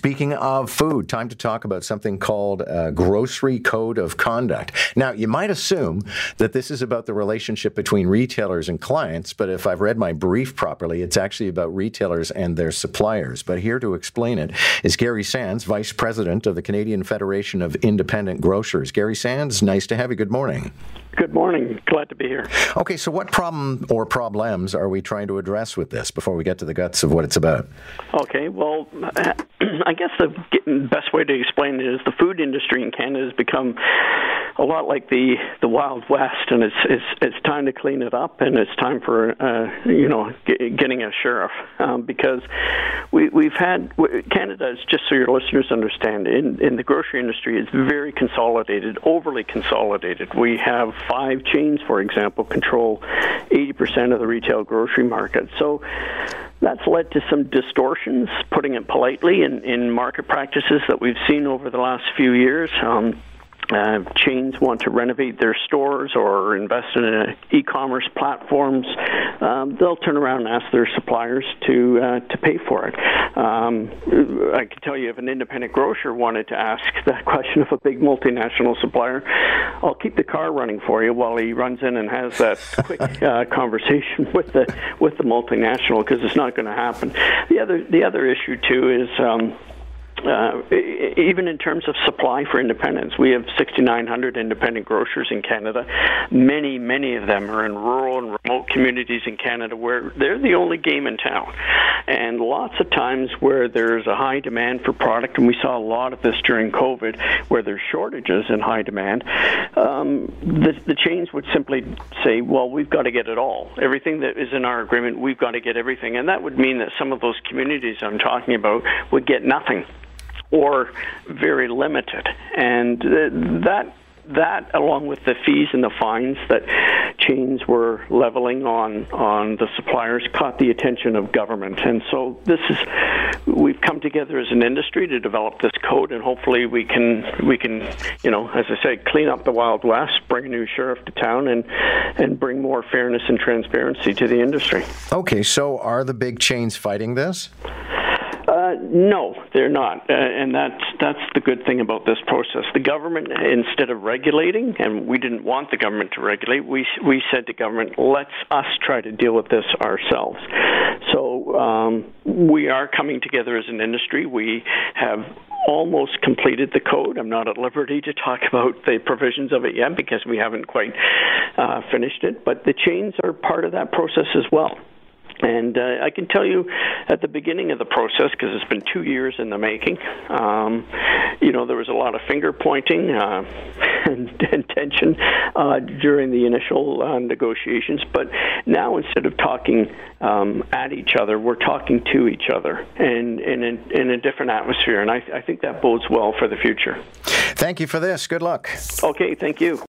speaking of food, time to talk about something called grocery code of conduct. Now, you might assume that this is about the relationship between retailers and clients, but if I've read my brief properly, it's actually about retailers and their suppliers. But here to explain it is Gary Sands, Vice President of the Canadian Federation of Independent Grocers. Gary Sands, nice to have you. Good morning. Good morning. Glad to be here. Okay, so what problem or problems are we trying to address with this before we get to the guts of what it's about? Okay, well, I guess the best way to explain it is the food industry in Canada has become a lot like the the Wild West, and it's it's it's time to clean it up, and it's time for uh, you know getting a sheriff um, because we we've had Canada is just so your listeners understand in in the grocery industry is very consolidated, overly consolidated. We have five chains, for example, control 80% of the retail grocery market. So that's led to some distortions, putting it politely, in, in market practices that we've seen over the last few years. Um, uh, chains want to renovate their stores or invest in uh, e-commerce platforms, um, they'll turn around and ask their suppliers to uh, to pay for it. Um, I can tell you, if an independent grocer wanted to ask that question of a big multinational supplier, I'll keep the car running for you while he runs in and has that quick uh, conversation with the with the multinational because it's not going to happen. The other the other issue too is. Um, uh, even in terms of supply for independents, we have 6,900 independent grocers in Canada. Many, many of them are in rural and remote communities in Canada where they're the only game in town. And lots of times where there's a high demand for product, and we saw a lot of this during COVID, where there's shortages and high demand, um, the, the chains would simply say, well, we've got to get it all. Everything that is in our agreement, we've got to get everything. And that would mean that some of those communities I'm talking about would get nothing or very limited. And that that, along with the fees and the fines that chains were leveling on on the suppliers, caught the attention of government. And so this is we've come together as an industry to develop this code, and hopefully we can we can you know as I say clean up the Wild West, bring a new sheriff to town, and and bring more fairness and transparency to the industry. Okay, so are the big chains fighting this? No, they're not, uh, and that's that's the good thing about this process. The government, instead of regulating, and we didn't want the government to regulate, we we said to government, let's us try to deal with this ourselves. So um, we are coming together as an industry. We have almost completed the code. I'm not at liberty to talk about the provisions of it yet because we haven't quite uh, finished it, but the chains are part of that process as well. And uh, I can tell you at the beginning of the process, because it's been two years in the making, um, you know, there was a lot of finger pointing uh, and, and, tension uh, during the initial uh, negotiations. But now instead of talking um, at each other, we're talking to each other and in, in, in a different atmosphere. And I, I think that bodes well for the future. Thank you for this. Good luck. Okay, thank you.